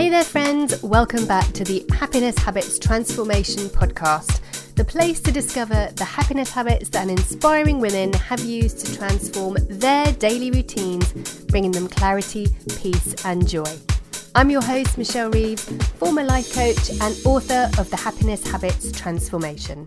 Hey there, friends. Welcome back to the Happiness Habits Transformation Podcast, the place to discover the happiness habits that inspiring women have used to transform their daily routines, bringing them clarity, peace, and joy. I'm your host, Michelle Reeves, former life coach and author of The Happiness Habits Transformation.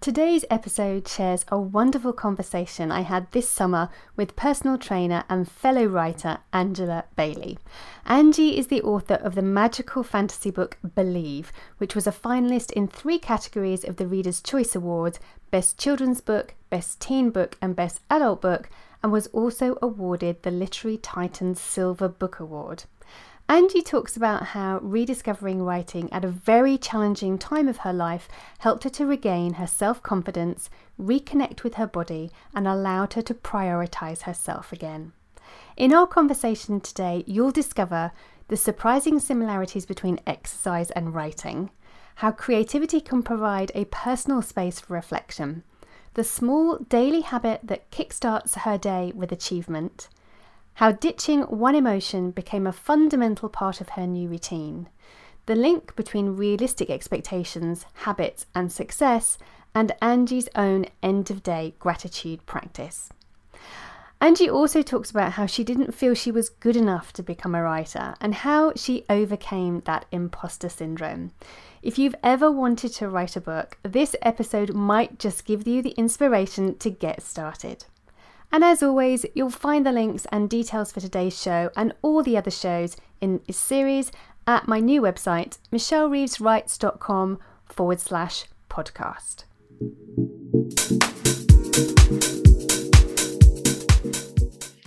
Today's episode shares a wonderful conversation I had this summer with personal trainer and fellow writer Angela Bailey. Angie is the author of the magical fantasy book Believe, which was a finalist in three categories of the Reader's Choice Awards Best Children's Book, Best Teen Book, and Best Adult Book, and was also awarded the Literary Titans Silver Book Award. Angie talks about how rediscovering writing at a very challenging time of her life helped her to regain her self confidence, reconnect with her body, and allowed her to prioritize herself again. In our conversation today, you'll discover the surprising similarities between exercise and writing, how creativity can provide a personal space for reflection, the small daily habit that kickstarts her day with achievement how ditching one emotion became a fundamental part of her new routine, the link between realistic expectations, habits, and success, and Angie's own end of day gratitude practice. Angie also talks about how she didn't feel she was good enough to become a writer and how she overcame that imposter syndrome. If you've ever wanted to write a book, this episode might just give you the inspiration to get started. And as always, you'll find the links and details for today's show and all the other shows in this series at my new website, michellereeveswrites.com forward slash podcast.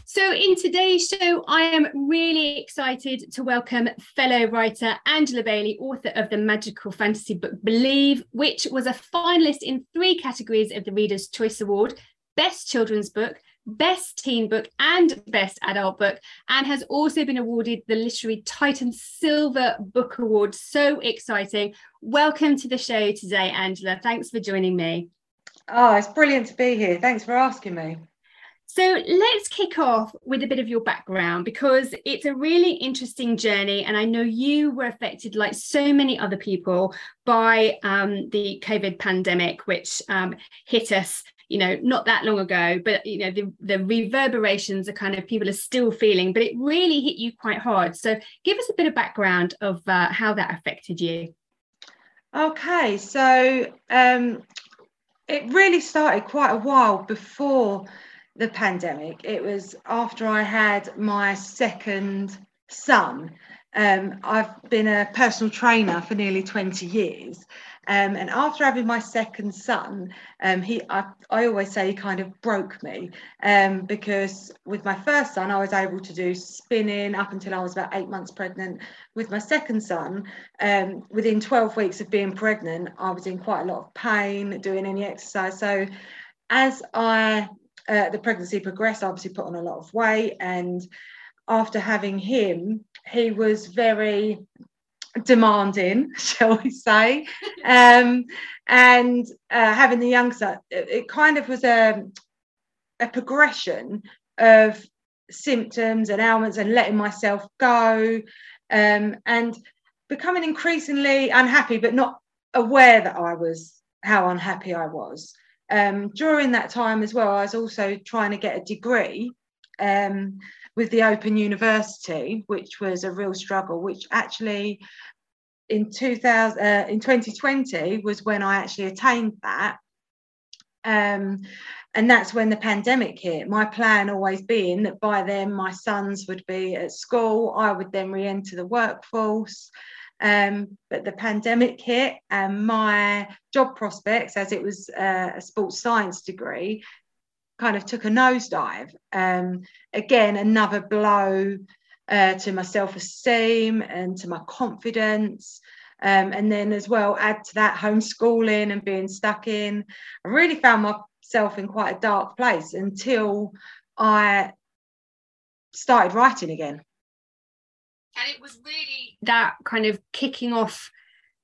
So, in today's show, I am really excited to welcome fellow writer Angela Bailey, author of the magical fantasy book Believe, which was a finalist in three categories of the Reader's Choice Award Best Children's Book, Best Teen Book and Best Adult Book, and has also been awarded the Literary Titan Silver Book Award. So exciting. Welcome to the show today, Angela. Thanks for joining me. Oh, it's brilliant to be here. Thanks for asking me. So let's kick off with a bit of your background because it's a really interesting journey. And I know you were affected, like so many other people, by um, the COVID pandemic, which um, hit us you know not that long ago but you know the, the reverberations are kind of people are still feeling but it really hit you quite hard. So give us a bit of background of uh, how that affected you. Okay so um it really started quite a while before the pandemic. It was after i had my second son. Um, I've been a personal trainer for nearly 20 years. Um, and after having my second son, um, he I, I, always say he kind of broke me um, because with my first son, I was able to do spinning up until I was about eight months pregnant. With my second son, um, within 12 weeks of being pregnant, I was in quite a lot of pain doing any exercise. So as I uh, the pregnancy progressed, I obviously put on a lot of weight and after having him, he was very demanding, shall we say, um, and uh, having the youngster, it, it kind of was a, a progression of symptoms and ailments and letting myself go um, and becoming increasingly unhappy, but not aware that I was how unhappy I was. Um, during that time as well, I was also trying to get a degree. Um, with the Open University, which was a real struggle, which actually in 2000 uh, in 2020 was when I actually attained that. Um, and that's when the pandemic hit. My plan always being that by then my sons would be at school, I would then re-enter the workforce. Um, but the pandemic hit, and my job prospects, as it was uh, a sports science degree, kind of took a nosedive. Um, again, another blow uh, to my self esteem and to my confidence. Um, and then, as well, add to that homeschooling and being stuck in. I really found myself in quite a dark place until I started writing again. And it was really that kind of kicking off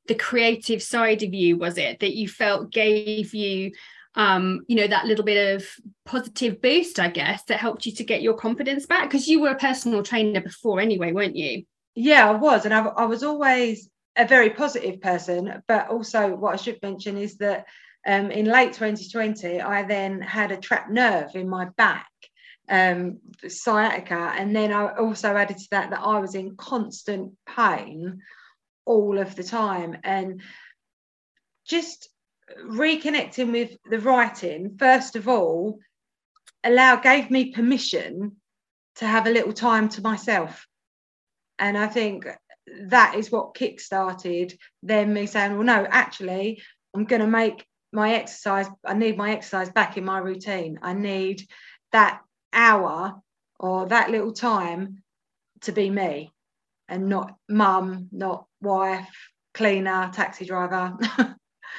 the creative side of you, was it, that you felt gave you um, you know, that little bit of positive boost, I guess, that helped you to get your confidence back? Because you were a personal trainer before anyway, weren't you? Yeah, I was, and I, I was always a very positive person. But also, what I should mention is that um, in late 2020, I then had a trapped nerve in my back, um, sciatica, and then I also added to that that I was in constant pain all of the time, and just reconnecting with the writing first of all allow gave me permission to have a little time to myself. And i think that is what kick started then me saying well no actually i'm going to make my exercise i need my exercise back in my routine. I need that hour or that little time to be me and not mum not wife cleaner taxi driver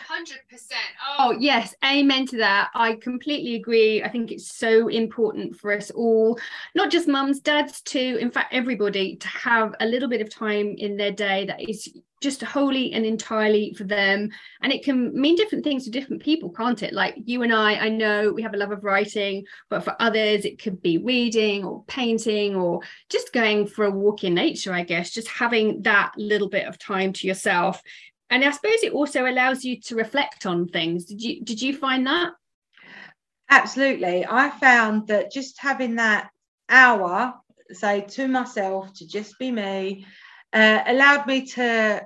Hundred percent. Oh. oh yes, amen to that. I completely agree. I think it's so important for us all, not just mums, dads too. In fact, everybody to have a little bit of time in their day that is just wholly and entirely for them. And it can mean different things to different people, can't it? Like you and I, I know we have a love of writing, but for others, it could be reading or painting or just going for a walk in nature, I guess, just having that little bit of time to yourself and I suppose it also allows you to reflect on things. Did you did you find that? Absolutely. I found that just having that hour, say to myself, to just be me, uh, allowed me to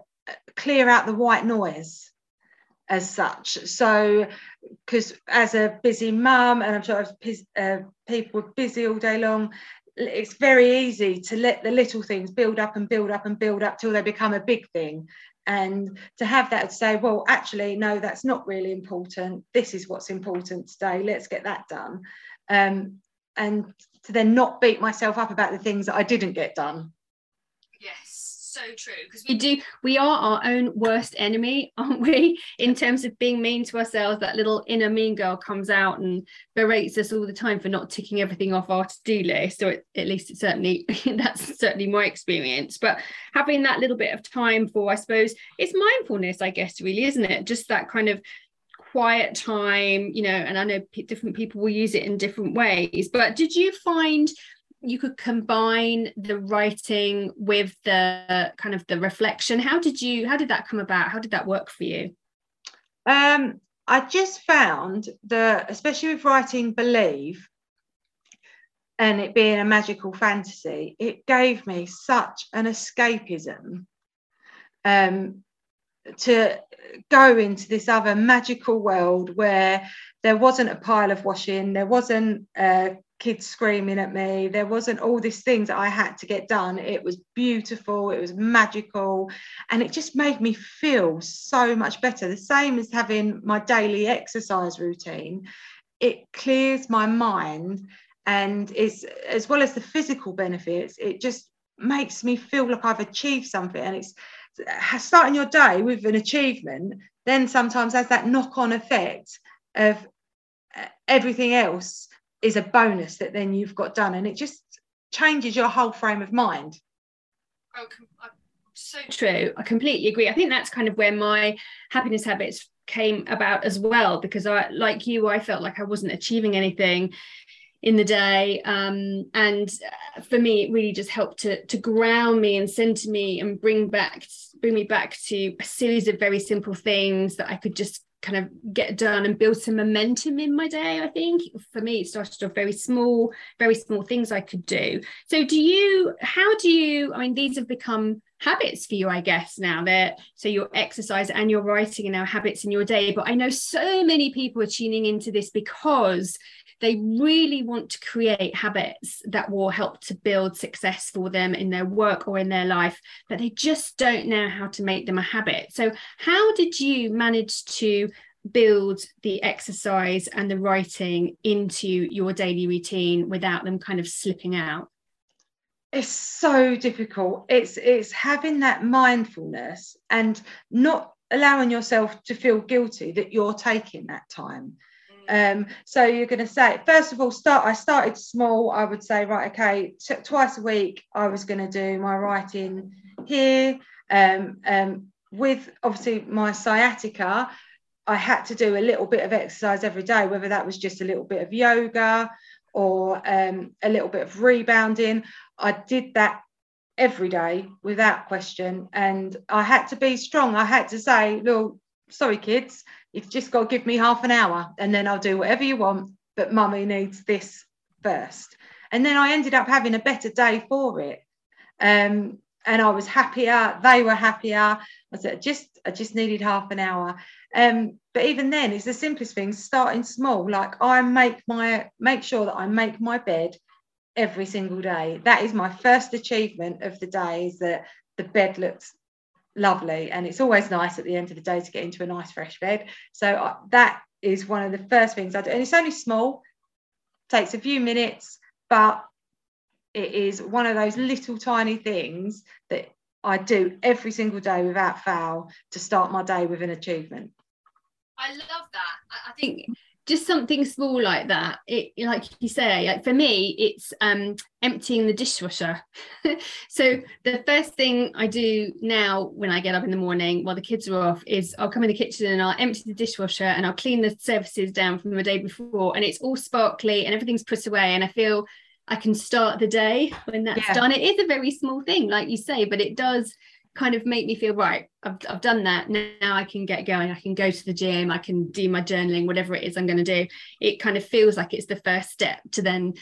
clear out the white noise as such. So, because as a busy mum, and I'm sure uh, people busy all day long, it's very easy to let the little things build up and build up and build up till they become a big thing and to have that to say well actually no that's not really important. This is what's important today. Let's get that done. Um, and to then not beat myself up about the things that i didn't get done so true because we do we are our own worst enemy aren't we? In terms of being mean to ourselves that little inner mean girl comes out and berates us all the time for not ticking everything off our to-do list or at least it's certainly that's certainly my experience. But having that little bit of time for i suppose it's mindfulness i guess really isn't it? Just that kind of quiet time you know and i know p- different people will use it in different ways. But did you find you could combine the writing with the kind of the reflection. How did you how did that come about? How did that work for you? Um i just found that especially with writing believe and it being a magical fantasy it gave me such an escapism um to go into this other magical world where there wasn't a pile of washing there wasn't a kids screaming at me. There wasn't all these things that I had to get done. It was beautiful, it was magical, and it just made me feel so much better. The same as having my daily exercise routine, it clears my mind and is as well as the physical benefits, it just makes me feel like I've achieved something. And it's starting your day with an achievement, then sometimes has that knock on effect of uh, everything else is a bonus that then you've got done and it just changes your whole frame of mind. Oh, so true. I completely agree. I think that's kind of where my happiness habits came about as well because i like you i felt like i wasn't achieving anything in the day um, and for me it really just helped to to ground me and center me and bring back bring me back to a series of very simple things that i could just kind of get done and build some momentum in my day i think. For me it started off very small very small things i could do. So do you how do you i mean these have become habits for you i guess now that so your exercise and your writing are now habits in your day. But i know so many people are tuning into this because they really want to create habits that will help to build success for them in their work or in their life, but they just don't know how to make them a habit. So, how did you manage to build the exercise and the writing into your daily routine without them kind of slipping out? It's so difficult. It's it's having that mindfulness and not allowing yourself to feel guilty that you're taking that time um, so you're going to say, first of all, start. I started small. I would say, right, okay, t- twice a week, I was going to do my writing here. Um, um, with obviously my sciatica, I had to do a little bit of exercise every day, whether that was just a little bit of yoga or um, a little bit of rebounding. I did that every day without question. And I had to be strong. I had to say, look, sorry, kids, you've just got to give me half an hour and then I'll do whatever you want. But mummy needs this first. And then I ended up having a better day for it. Um, and I was happier. They were happier. I said, I just I just needed half an hour. Um, but even then, it's the simplest thing. Starting small, like I make my make sure that I make my bed every single day. That is my first achievement of the day. Is that the bed looks lovely, and it's always nice at the end of the day to get into a nice fresh bed. So uh, that is one of the first things I do, and it's only small. Takes a few minutes, but it is one of those little tiny things that I do every single day without fail to start my day with an achievement. I love that. I think just something small like that it like you say like for me it's um emptying the dishwasher so the first thing i do now when i get up in the morning while the kids are off is i'll come in the kitchen and i'll empty the dishwasher and i'll clean the surfaces down from the day before and it's all sparkly and everything's put away and i feel I can start the day when that's yeah. done. It is a very small thing, like you say, but it does kind of make me feel right. I've, I've done that. Now I can get going. I can go to the gym. I can do my journaling, whatever it is I'm going to do. It kind of feels like it's the first step to then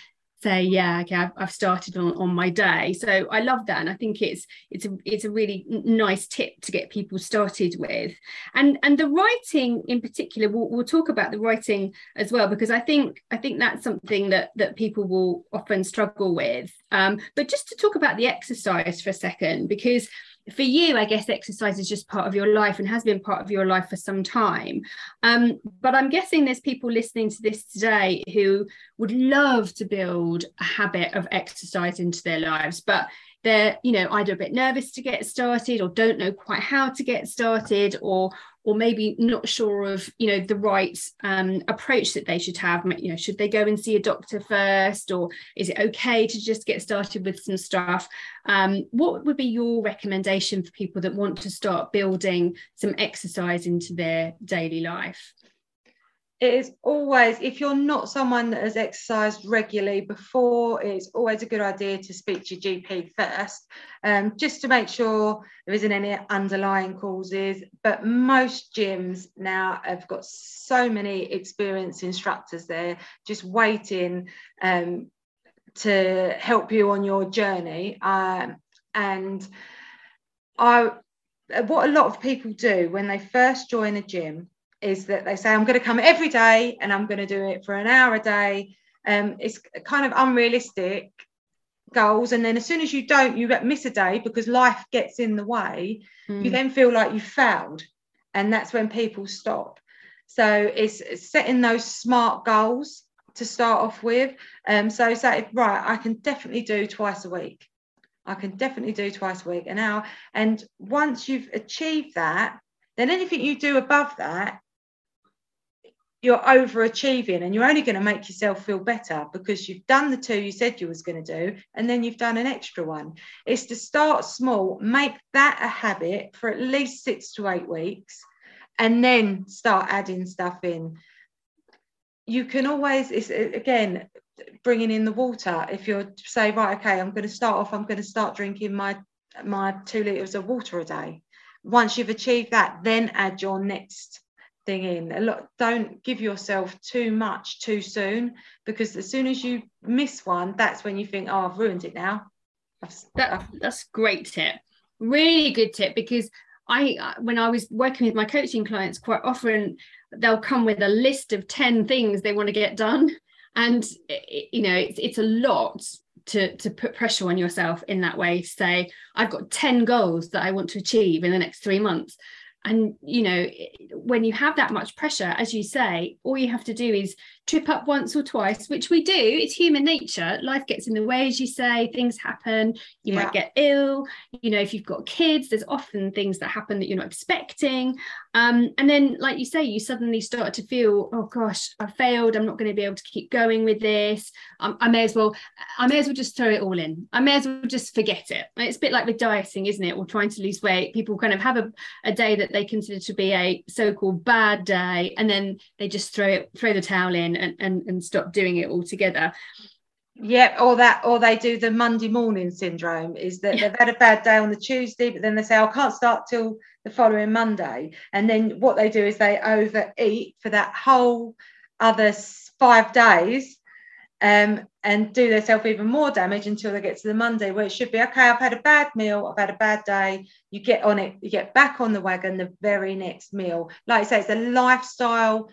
say yeah okay I've, I've, started on, on my day so i love that and i think it's it's a it's a really nice tip to get people started with and and the writing in particular we'll, we'll talk about the writing as well because i think i think that's something that that people will often struggle with um, but just to talk about the exercise for a second because for you, I guess exercise is just part of your life and has been part of your life for some time. Um, but I'm guessing there's people listening to this today who would love to build a habit of exercise into their lives, but they're you know either a bit nervous to get started or don't know quite how to get started or or maybe not sure of you know the right um, approach that they should have. You know should they go and see a doctor first or is it okay to just get started with some stuff? Um, what would be your recommendation for people that want to start building some exercise into their daily life it is always if you're not someone that has exercised regularly before it's always a good idea to speak to your gp first um, just to make sure there isn't any underlying causes. But most gyms now have got so many experienced instructors there just waiting um, to help you on your journey um, and i what a lot of people do when they first join a gym is that they say, I'm going to come every day and I'm going to do it for an hour a day. Um, it's kind of unrealistic goals. And then as soon as you don't, you miss a day because life gets in the way, mm. you then feel like you failed. And that's when people stop. So it's setting those smart goals to start off with. Um, so say, right, I can definitely do twice a week. I can definitely do twice a week an hour. And once you've achieved that, then anything you do above that you're overachieving and you're only going to make yourself feel better because you've done the two you said you was going to do and then you've done an extra one. It's to start small make that a habit for at least six to eight weeks and then start adding stuff in. You can always it's again bringing in the water. If you're say right okay i'm going to start off i'm going to start drinking my my two liters of water a day. Once you've achieved that then add your next thing in. A lot don't give yourself too much too soon because as soon as you miss one that's when you think oh i've ruined it now. That, that's great tip really good tip because i uh, when i was working with my coaching clients quite often they'll come with a list of 10 things they want to get done and you know it's, it's a lot to to put pressure on yourself in that way to say i've got 10 goals that i want to achieve in the next three months and you know when you have that much pressure as you say all you have to do is trip up once or twice which we do. It's human nature. Life gets in the way as you say. Things happen. You yeah. might get ill. You know if you've got kids there's often things that happen that you're not expecting. Um, and then like you say you suddenly start to feel oh gosh i failed. I'm not going to be able to keep going with this. Um, i may as well i may as well just throw it all in. I may as well just forget it. It's a bit like with dieting isn't it? Or trying to lose weight. People kind of have a, a day that they consider to be a so-called bad day and then they just throw it throw the towel in and, and, and stop doing it altogether Yeah, or that, or they do the Monday morning syndrome is that yeah. they've had a bad day on the Tuesday, but then they say, oh, I can't start till the following Monday. And then what they do is they overeat for that whole other five days um, and do themselves even more damage until they get to the Monday, where it should be okay. I've had a bad meal, I've had a bad day. You get on it, you get back on the wagon the very next meal. Like I say, it's a lifestyle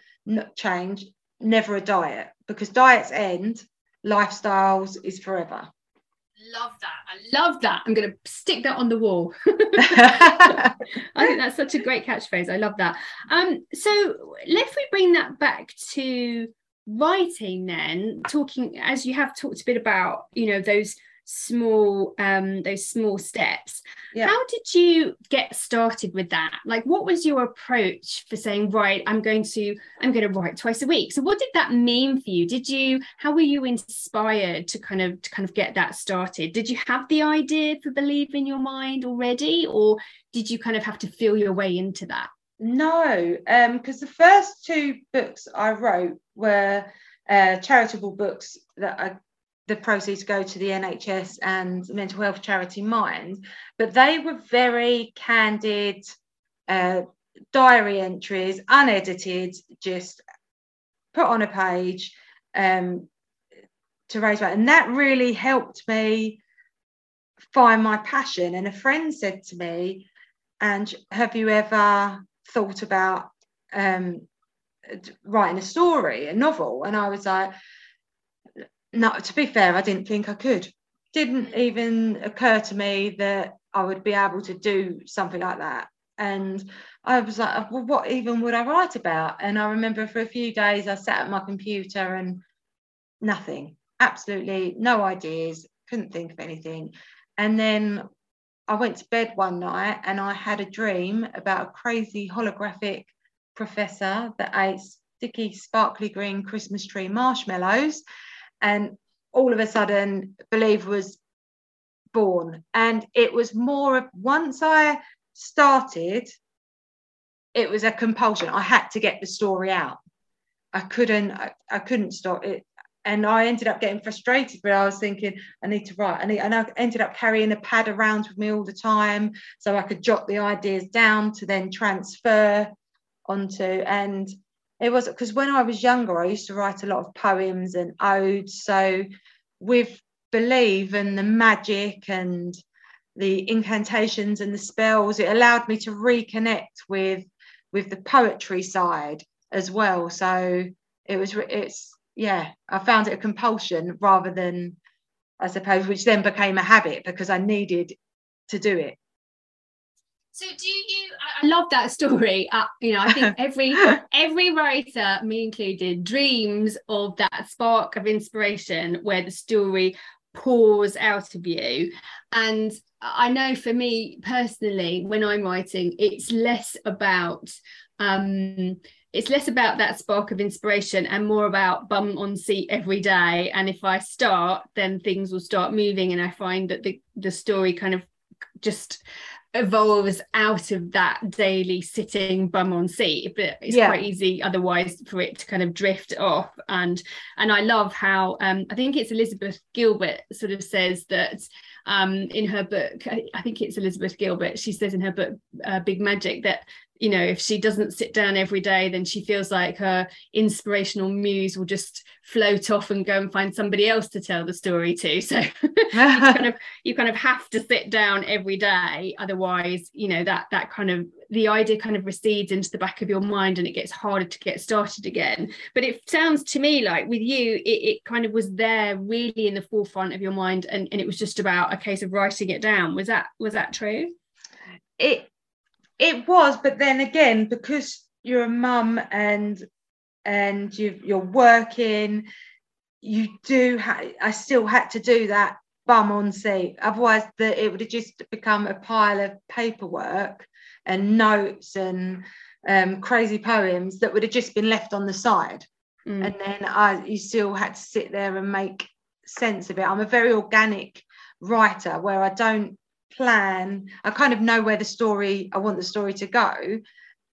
change, never a diet, because diets end lifestyles is forever. Love that. I love that. I'm going to stick that on the wall. I think that's such a great catchphrase. I love that. Um, so let's we bring that back to writing then, talking as you have talked a bit about, you know, those small um those small steps. Yeah. how did you get started with that? Like what was your approach for saying right i'm going to i'm going to write twice a week. So what did that mean for you? Did you how were you inspired to kind of to kind of get that started? Did you have the idea for believe in your mind already or did you kind of have to feel your way into that? No because um, the first two books i wrote were uh, charitable books that I the proceeds go to the NHS and mental health charity Mind, but they were very candid uh, diary entries, unedited, just put on a page um, to raise money. And that really helped me find my passion. And a friend said to me, and have you ever thought about um, writing a story, a novel? And I was like, no, to be fair, I didn't think I could. Didn't even occur to me that I would be able to do something like that. And I was like, well, what even would I write about? And I remember for a few days I sat at my computer and nothing, absolutely no ideas, couldn't think of anything. And then I went to bed one night and I had a dream about a crazy holographic professor that ate sticky, sparkly green Christmas tree marshmallows and all of a sudden believe was born. And it was more of once i started it was a compulsion. I had to get the story out. I couldn't i, I couldn't stop it. And i ended up getting frustrated but i was thinking i need to write. Need, and i ended up carrying a pad around with me all the time so i could jot the ideas down to then transfer onto and it was because when I was younger, I used to write a lot of poems and odes. So with believe and the magic and the incantations and the spells, it allowed me to reconnect with with the poetry side as well. So it was it's yeah, I found it a compulsion rather than I suppose, which then became a habit because I needed to do it. So do you? I love that story. Uh, you know, I think every every writer, me included, dreams of that spark of inspiration where the story pours out of you. And I know for me personally, when I'm writing, it's less about um it's less about that spark of inspiration and more about bum on seat every day and if i start then things will start moving and i find that the the story kind of just evolves out of that daily sitting bum on seat but it's yeah. quite easy otherwise for it to kind of drift off and and i love how um i think it's elizabeth gilbert sort of says that um in her book I, I think it's elizabeth gilbert she says in her book uh, big magic that you know if she doesn't sit down every day then she feels like her inspirational muse will just float off and go and find somebody else to tell the story to. So you kind of you kind of have to sit down every day. Otherwise you know that that kind of the idea kind of recedes into the back of your mind and it gets harder to get started again. But it sounds to me like with you it, it kind of was there really in the forefront of your mind and, and it was just about a case of writing it down. Was that was that true? It it was, but then again, because you're a mum and and you you're working, you do. Ha- I still had to do that bum on seat. Otherwise, the, it would have just become a pile of paperwork and notes and um, crazy poems that would have just been left on the side. Mm. And then I, you still had to sit there and make sense of it. I'm a very organic writer where I don't plan. I kind of know where the story, I want the story to go,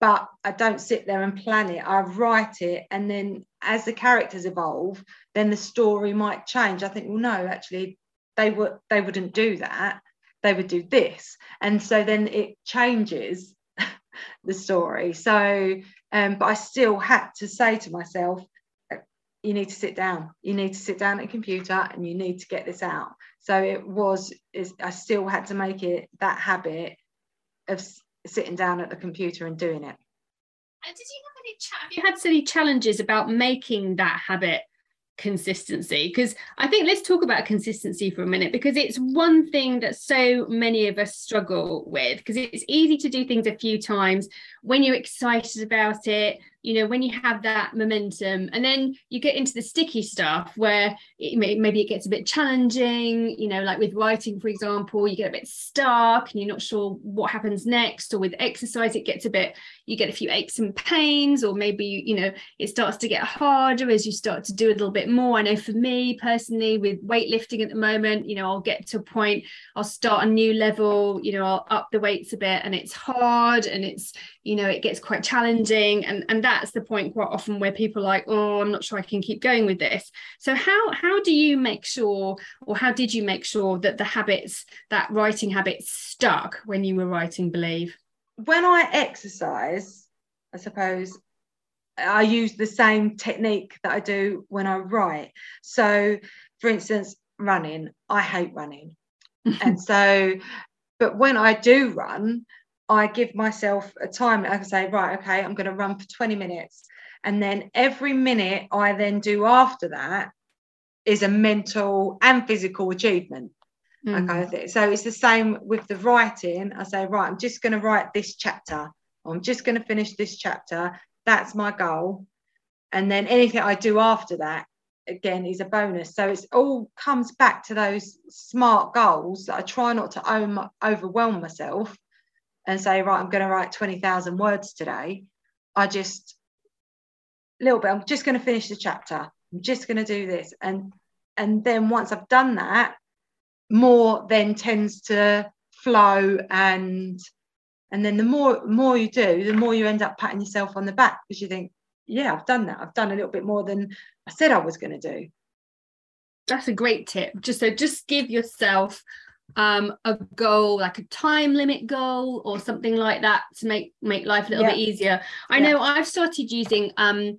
but I don't sit there and plan it. I write it and then as the characters evolve, then the story might change. I think, well, no, actually, they would they wouldn't do that. They would do this, and so then it changes the story. So, um, but I still had to say to myself, you need to sit down. You need to sit down at a computer, and you need to get this out. So it was. I still had to make it that habit of sitting down at the computer and doing it. And did you have any cha- have you had any challenges about making that habit consistency because i think let's talk about consistency for a minute because it's one thing that so many of us struggle with because it's easy to do things a few times when you're excited about it you know when you have that momentum and then you get into the sticky stuff where it may, maybe it gets a bit challenging you know like with writing for example you get a bit stuck and you're not sure what happens next or with exercise it gets a bit you get a few aches and pains or maybe you know it starts to get harder as you start to do a little bit more. I know for me personally with weightlifting at the moment you know i'll get to a point i'll start a new level you know i'll up the weights a bit and it's hard and it's you know it gets quite challenging. And and that's the point quite often where people are like oh i'm not sure i can keep going with this. So how how do you make sure or how did you make sure that the habits that writing habits stuck when you were writing believe when i exercise i suppose i use the same technique that i do when i write so for instance running i hate running and so but when i do run I give myself a time. I can say, right, okay, I'm going to run for 20 minutes. And then every minute I then do after that is a mental and physical achievement. Mm. Okay. So it's the same with the writing. I say, right, I'm just going to write this chapter. I'm just going to finish this chapter. That's my goal. And then anything I do after that, again, is a bonus. So it's all comes back to those smart goals that I try not to own, overwhelm myself and say, right, I'm going to write 20,000 words today. I just, a little bit, I'm just going to finish the chapter. I'm just going to do this. And, and then once I've done that, more then tends to flow and, and then the more, more you do, the more you end up patting yourself on the back because you think, yeah, I've done that. I've done a little bit more than I said I was going to do. That's a great tip. Just so just give yourself um, a goal like a time limit goal or something like that to make make life a little yeah. bit easier i yeah. know i've started using um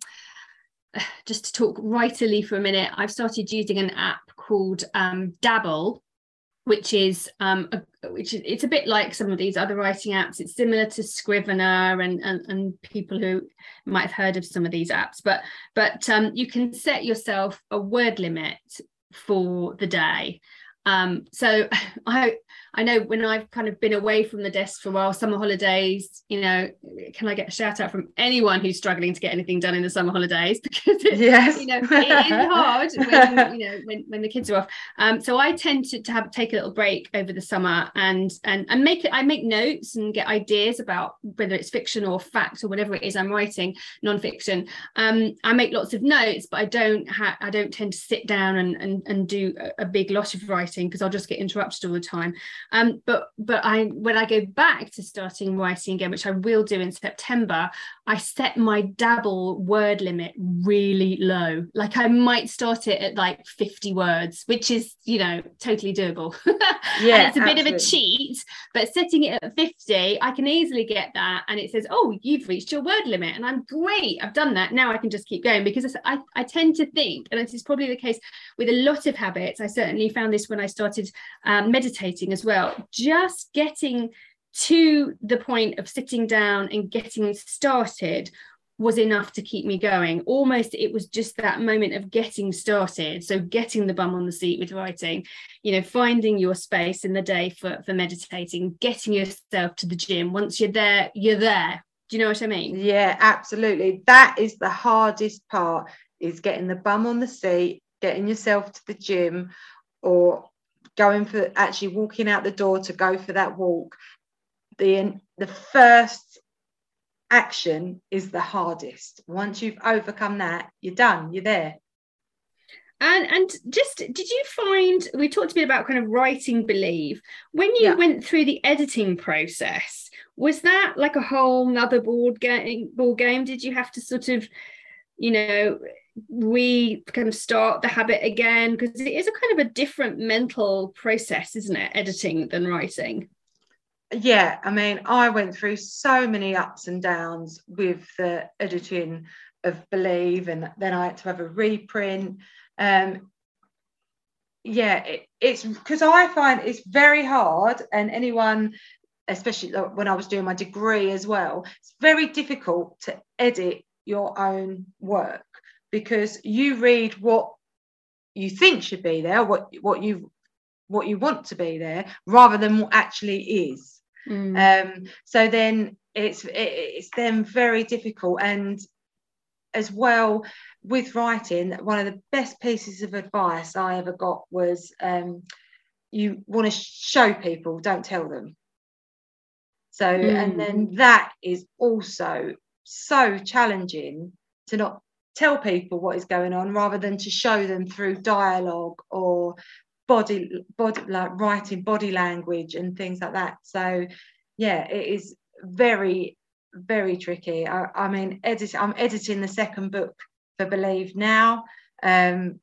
just to talk writerly for a minute i've started using an app called um, dabble which is um a, which is it's a bit like some of these other writing apps. It's similar to scrivener and and, and people who might have heard of some of these apps but but um, you can set yourself a word limit for the day. Um, so I I know when I've kind of been away from the desk for a while, summer holidays, you know, can I get a shout out from anyone who's struggling to get anything done in the summer holidays? Because it, yes. you know, it is hard when you know when, when the kids are off. Um, so I tend to, to have take a little break over the summer and and and make it I make notes and get ideas about whether it's fiction or fact or whatever it is I'm writing, nonfiction. Um, I make lots of notes, but I don't have I don't tend to sit down and and, and do a, a big lot of writing because I'll just get interrupted all the time. Um, but but I when I go back to starting writing again, which I will do in September, I set my dabble word limit really low. Like I might start it at like 50 words, which is, you know, totally doable. Yeah. it's a absolutely. bit of a cheat, but setting it at 50, I can easily get that. And it says, oh, you've reached your word limit. And I'm great. I've done that. Now I can just keep going because I, I tend to think, and this is probably the case with a lot of habits. I certainly found this when I started um, meditating as well. Just getting to the point of sitting down and getting started was enough to keep me going. Almost it was just that moment of getting started. So getting the bum on the seat with writing, you know, finding your space in the day for, for meditating, getting yourself to the gym. Once you're there, you're there. Do you know what I mean? Yeah, absolutely. That is the hardest part is getting the bum on the seat, getting yourself to the gym or going for actually walking out the door to go for that walk the the first action is the hardest. Once you've overcome that, you're done. You're there. And and just did you find we talked a bit about kind of writing believe when you yeah. went through the editing process was that like a whole nother board game board game did you have to sort of you know we of start the habit again because it is a kind of a different mental process isn't it editing than writing? Yeah i mean i went through so many ups and downs with the editing of believe and then i had to have a reprint. Um yeah it, it's because i find it's very hard and anyone especially when i was doing my degree as well it's very difficult to edit your own work because you read what you think should be there what what you what you want to be there rather than what actually is mm. um so then it's it, it's then very difficult and as well with writing one of the best pieces of advice i ever got was um you want to show people don't tell them so mm. and then that is also so challenging to not tell people what is going on rather than to show them through dialogue or body body like writing body language and things like that. So yeah it is very very tricky. I, I mean edit i'm editing the second book for believe now um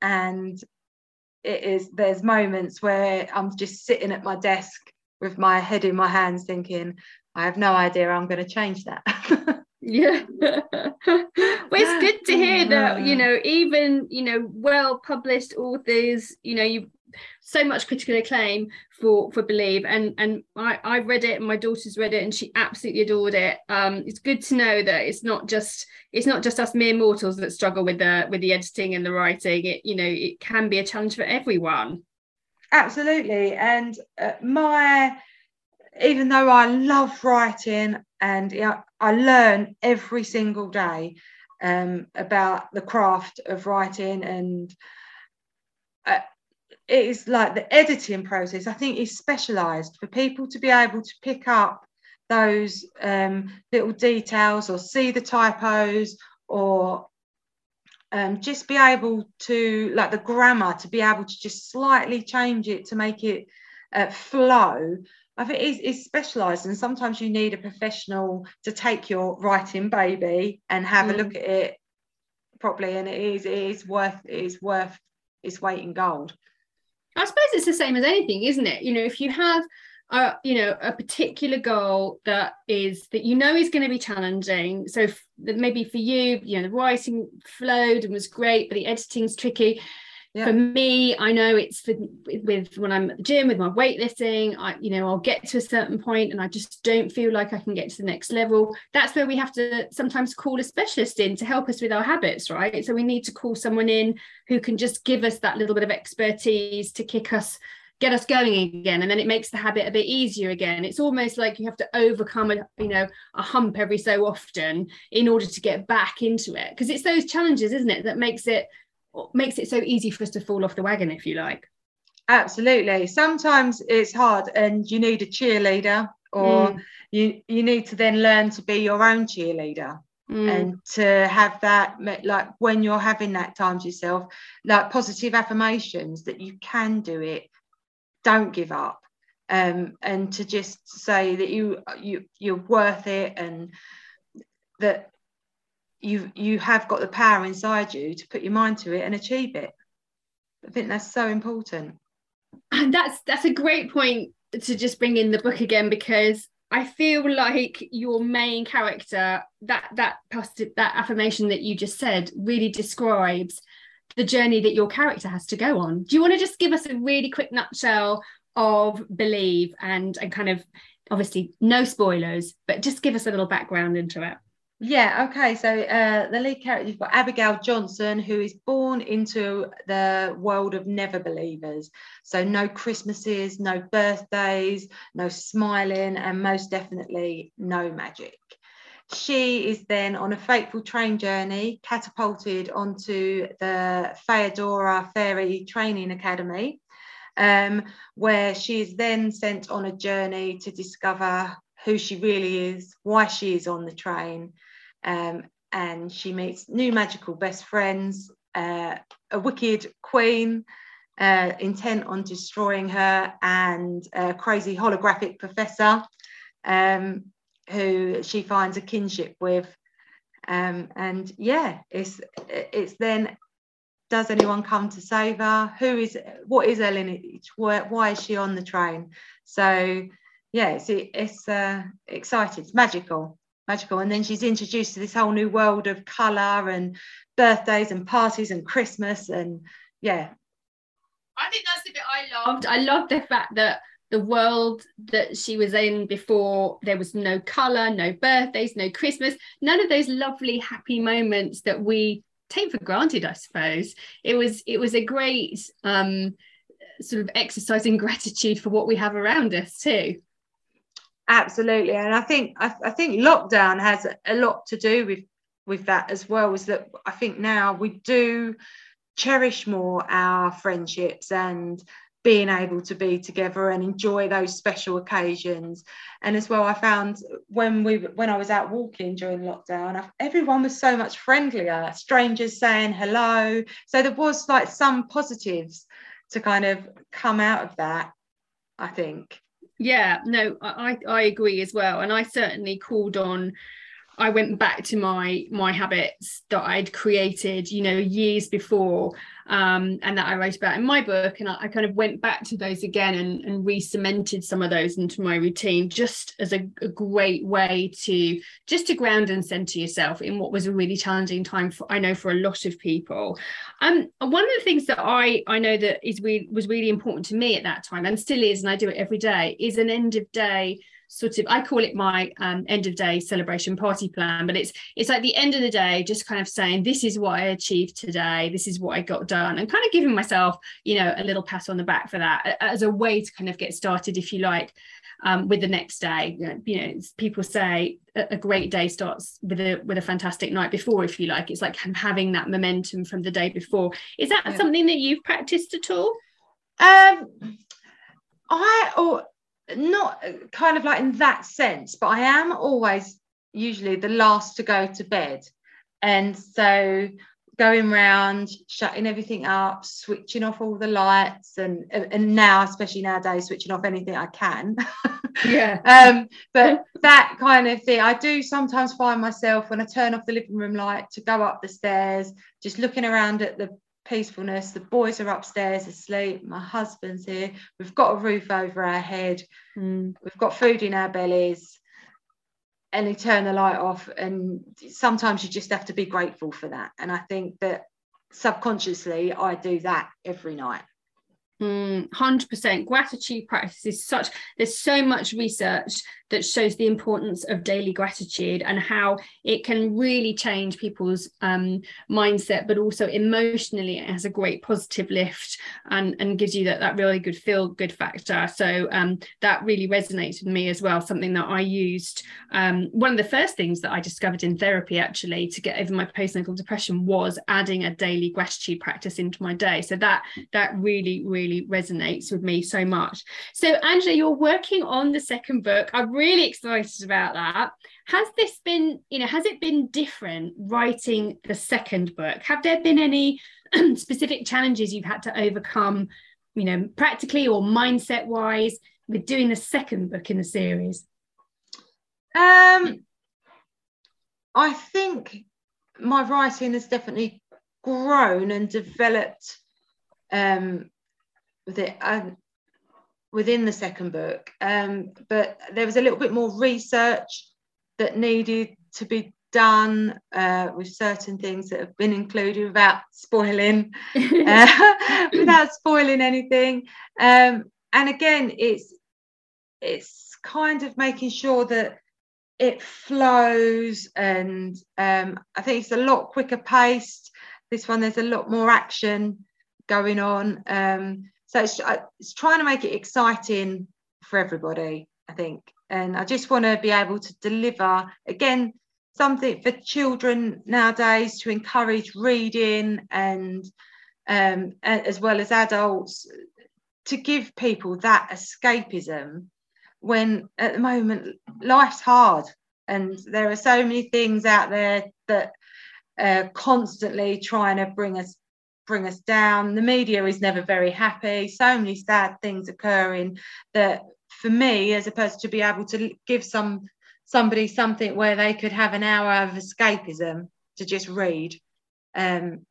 and it is there's moments where i'm just sitting at my desk with my head in my hands thinking i have no idea i'm going to change that. Yeah. well, it's good to hear that, you know, even, you know, well published authors, you know, you so much critical acclaim for for believe. And and i i read it and my daughter's read it and she absolutely adored it. Um it's good to know that it's not just it's not just us mere mortals that struggle with the with the editing and the writing. It you know it can be a challenge for everyone. Absolutely. And uh, my even though I love writing and I learn every single day um, about the craft of writing and uh, it is like the editing process I think is specialized for people to be able to pick up those um, little details or see the typos or um, just be able to like the grammar to be able to just slightly change it to make it uh, flow I think it's, it's specialised, and sometimes you need a professional to take your writing baby and have mm. a look at it properly, and it is it is worth it is worth its weight in gold. I suppose it's the same as anything, isn't it? You know, if you have a you know a particular goal that is that you know is going to be challenging, so f- maybe for you, you know, the writing flowed and was great, but the editing's tricky yeah. for me i know it's for with when i'm at the gym with my weightlifting i you know i'll get to a certain point and i just don't feel like i can get to the next level. That's where we have to sometimes call a specialist in to help us with our habits right? So we need to call someone in who can just give us that little bit of expertise to kick us get us going again. And then it makes the habit a bit easier again. It's almost like you have to overcome a you know a hump every so often in order to get back into it. Because it's those challenges isn't it that makes it makes it so easy for us to fall off the wagon, if you like. Absolutely. Sometimes it's hard and you need a cheerleader or mm. you you need to then learn to be your own cheerleader. Mm. and to have that like when you're having that time to yourself like positive affirmations that you can do it don't give up um, and to just say that you you you're worth it and that you you have got the power inside you to put your mind to it and achieve it. I think that's so important. And that's that's a great point to just bring in the book again because i feel like your main character that that positive that affirmation that you just said really describes the journey that your character has to go on. Do you want to just give us a really quick nutshell of believe and and kind of obviously no spoilers but just give us a little background into it yeah, okay. So uh, the lead character, you've got Abigail Johnson, who is born into the world of never believers. So no Christmases, no birthdays, no smiling, and most definitely no magic. She is then on a fateful train journey, catapulted onto the Theodora Fairy Training Academy, um, where she is then sent on a journey to discover who she really is, why she is on the train, um, and she meets new magical best friends, uh, a wicked queen uh, intent on destroying her, and a crazy holographic professor um, who she finds a kinship with. Um, and yeah, it's it's then does anyone come to save her? Who is what is lineage? Why, why is she on the train? So yeah, it's it's uh, exciting. It's magical, magical. And then she's introduced to this whole new world of colour and birthdays and parties and Christmas and yeah. I think that's the bit I loved. I loved the fact that the world that she was in before there was no color no birthdays no christmas none of those lovely happy moments that we take for granted i suppose it was it was a great um sort of exercise in gratitude for what we have around us too absolutely and i think I, I think lockdown has a lot to do with with that as well is that i think now we do cherish more our friendships and being able to be together and enjoy those special occasions. And as well i found when we when i was out walking during lockdown everyone was so much friendlier strangers saying hello. So there was like some positives to kind of come out of that i think yeah no i i agree as well and i certainly called on I went back to my my habits that I'd created, you know, years before, um, and that I wrote about in my book. And I, I kind of went back to those again and, and re-cemented some of those into my routine, just as a, a, great way to just to ground and center yourself in what was a really challenging time for I know for a lot of people. Um, one of the things that I I know that is really was really important to me at that time and still is, and I do it every day, is an end of day sort of I call it my um, end of day celebration party plan, but it's it's like the end of the day, just kind of saying this is what I achieved today, this is what I got done, and kind of giving myself you know a little pat on the back for that as a way to kind of get started, if you like. Um, with the next day, you know, people say a, great day starts with a with a fantastic night before, if you like. It's like having that momentum from the day before. Is that yeah. something that you've practiced at all? Um, I or not kind of like in that sense, but I am always usually the last to go to bed. And so going around, shutting everything up, switching off all the lights, and and now, especially nowadays, switching off anything I can. Yeah. um, but that kind of thing, I do sometimes find myself when I turn off the living room light to go up the stairs, just looking around at the peacefulness. The boys are upstairs asleep. My husband's here. We've got a roof over our head. Mm. We've got food in our bellies. And they turn the light off. And sometimes you just have to be grateful for that. And I think that subconsciously, I do that every night. Mm, 100% gratitude practice is such there's so much research that shows the importance of daily gratitude and how it can really change people's um, mindset, but also emotionally, it has a great positive lift and, and gives you that, that really good feel good factor. So um, that really resonates with me as well. Something that I used. Um, one of the first things that I discovered in therapy actually to get over my postnatal depression was adding a daily gratitude practice into my day. So that that really, really resonates with me so much. So Angela, you're working on the second book. I really really excited about that. Has this been, you know, has it been different writing the second book? Have there been any specific challenges you've had to overcome, you know, practically or mindset wise with doing the second book in the series? Um, I think my writing has definitely grown and developed um, with it. Within the second book. Um, but there was a little bit more research that needed to be done uh, with certain things that have been included without spoiling, uh, without spoiling anything. Um, and again, it's it's kind of making sure that it flows, and um, I think it's a lot quicker paced. This one, there's a lot more action going on. Um, so it's, uh, it's trying to make it exciting for everybody i think. And i just want to be able to deliver again something for children nowadays to encourage reading and um, as well as adults to give people that escapism when at the moment life's hard. And there are so many things out there that are constantly trying to bring us bring us down. The media is never very happy. So many sad things occurring that for me, as opposed to be able to give some somebody something where they could have an hour of escapism to just read, um,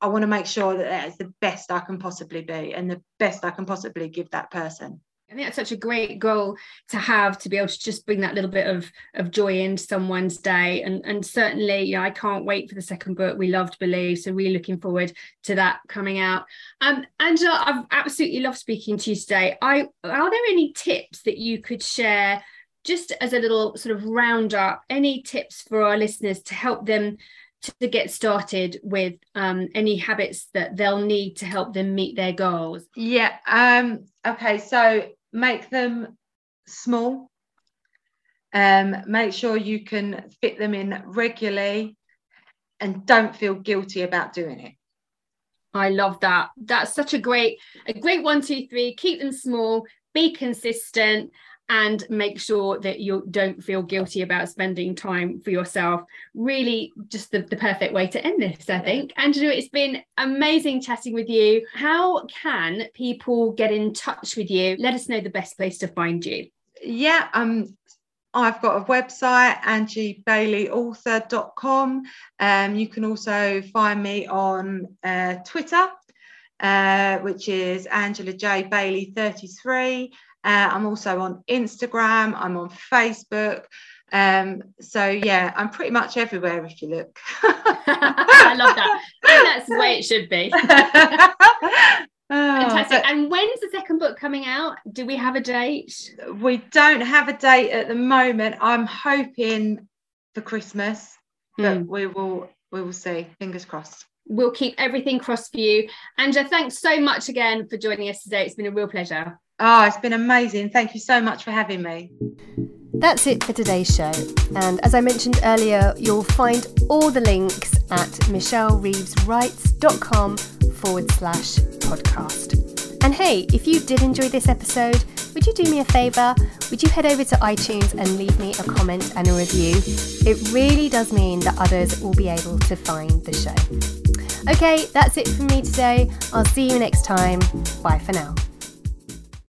I want to make sure that that is the best I can possibly be and the best I can possibly give that person. I think that's such a great goal to have to be able to just bring that little bit of of joy into someone's day. And and certainly, yeah, I can't wait for the second book. We loved Believe, so really looking forward to that coming out. Um, Angela, I've absolutely loved speaking to you today. I are there any tips that you could share? Just as a little sort of roundup, any tips for our listeners to help them to get started with um, any habits that they'll need to help them meet their goals? Yeah. Um, okay. So make them small. Um, make sure you can fit them in regularly and don't feel guilty about doing it. I love that. That's such a great, a great one, two, three. Keep them small, be consistent, and make sure that you don't feel guilty about spending time for yourself. Really, just the, the perfect way to end this, I think. Angela, it's been amazing chatting with you. How can people get in touch with you? Let us know the best place to find you. Yeah, um, I've got a website, angiebaileyauthor.com. Um, you can also find me on uh, Twitter, uh, which is Angela J. Bailey 33. Uh, I'm also on Instagram, I'm on Facebook. Um, so yeah, I'm pretty much everywhere if you look. I love that. that's the way it should be. Oh, Fantastic. and when's the second book coming out? Do we have a date? We don't have a date at the moment. I'm hoping for Christmas, but mm. we will we will see. Fingers crossed. We'll keep everything crossed for you. Angela, thanks so much again for joining us today. It's been a real pleasure. Oh, it's been amazing. Thank you so much for having me. That's it for today's show. And as I mentioned earlier, you'll find all the links at michellereeveswrites.com forward slash podcast. And hey, if you did enjoy this episode, would you do me a favour? Would you head over to iTunes and leave me a comment and a review? It really does mean that others will be able to find the show. Okay, that's it from me today. I'll see you next time. Bye for now.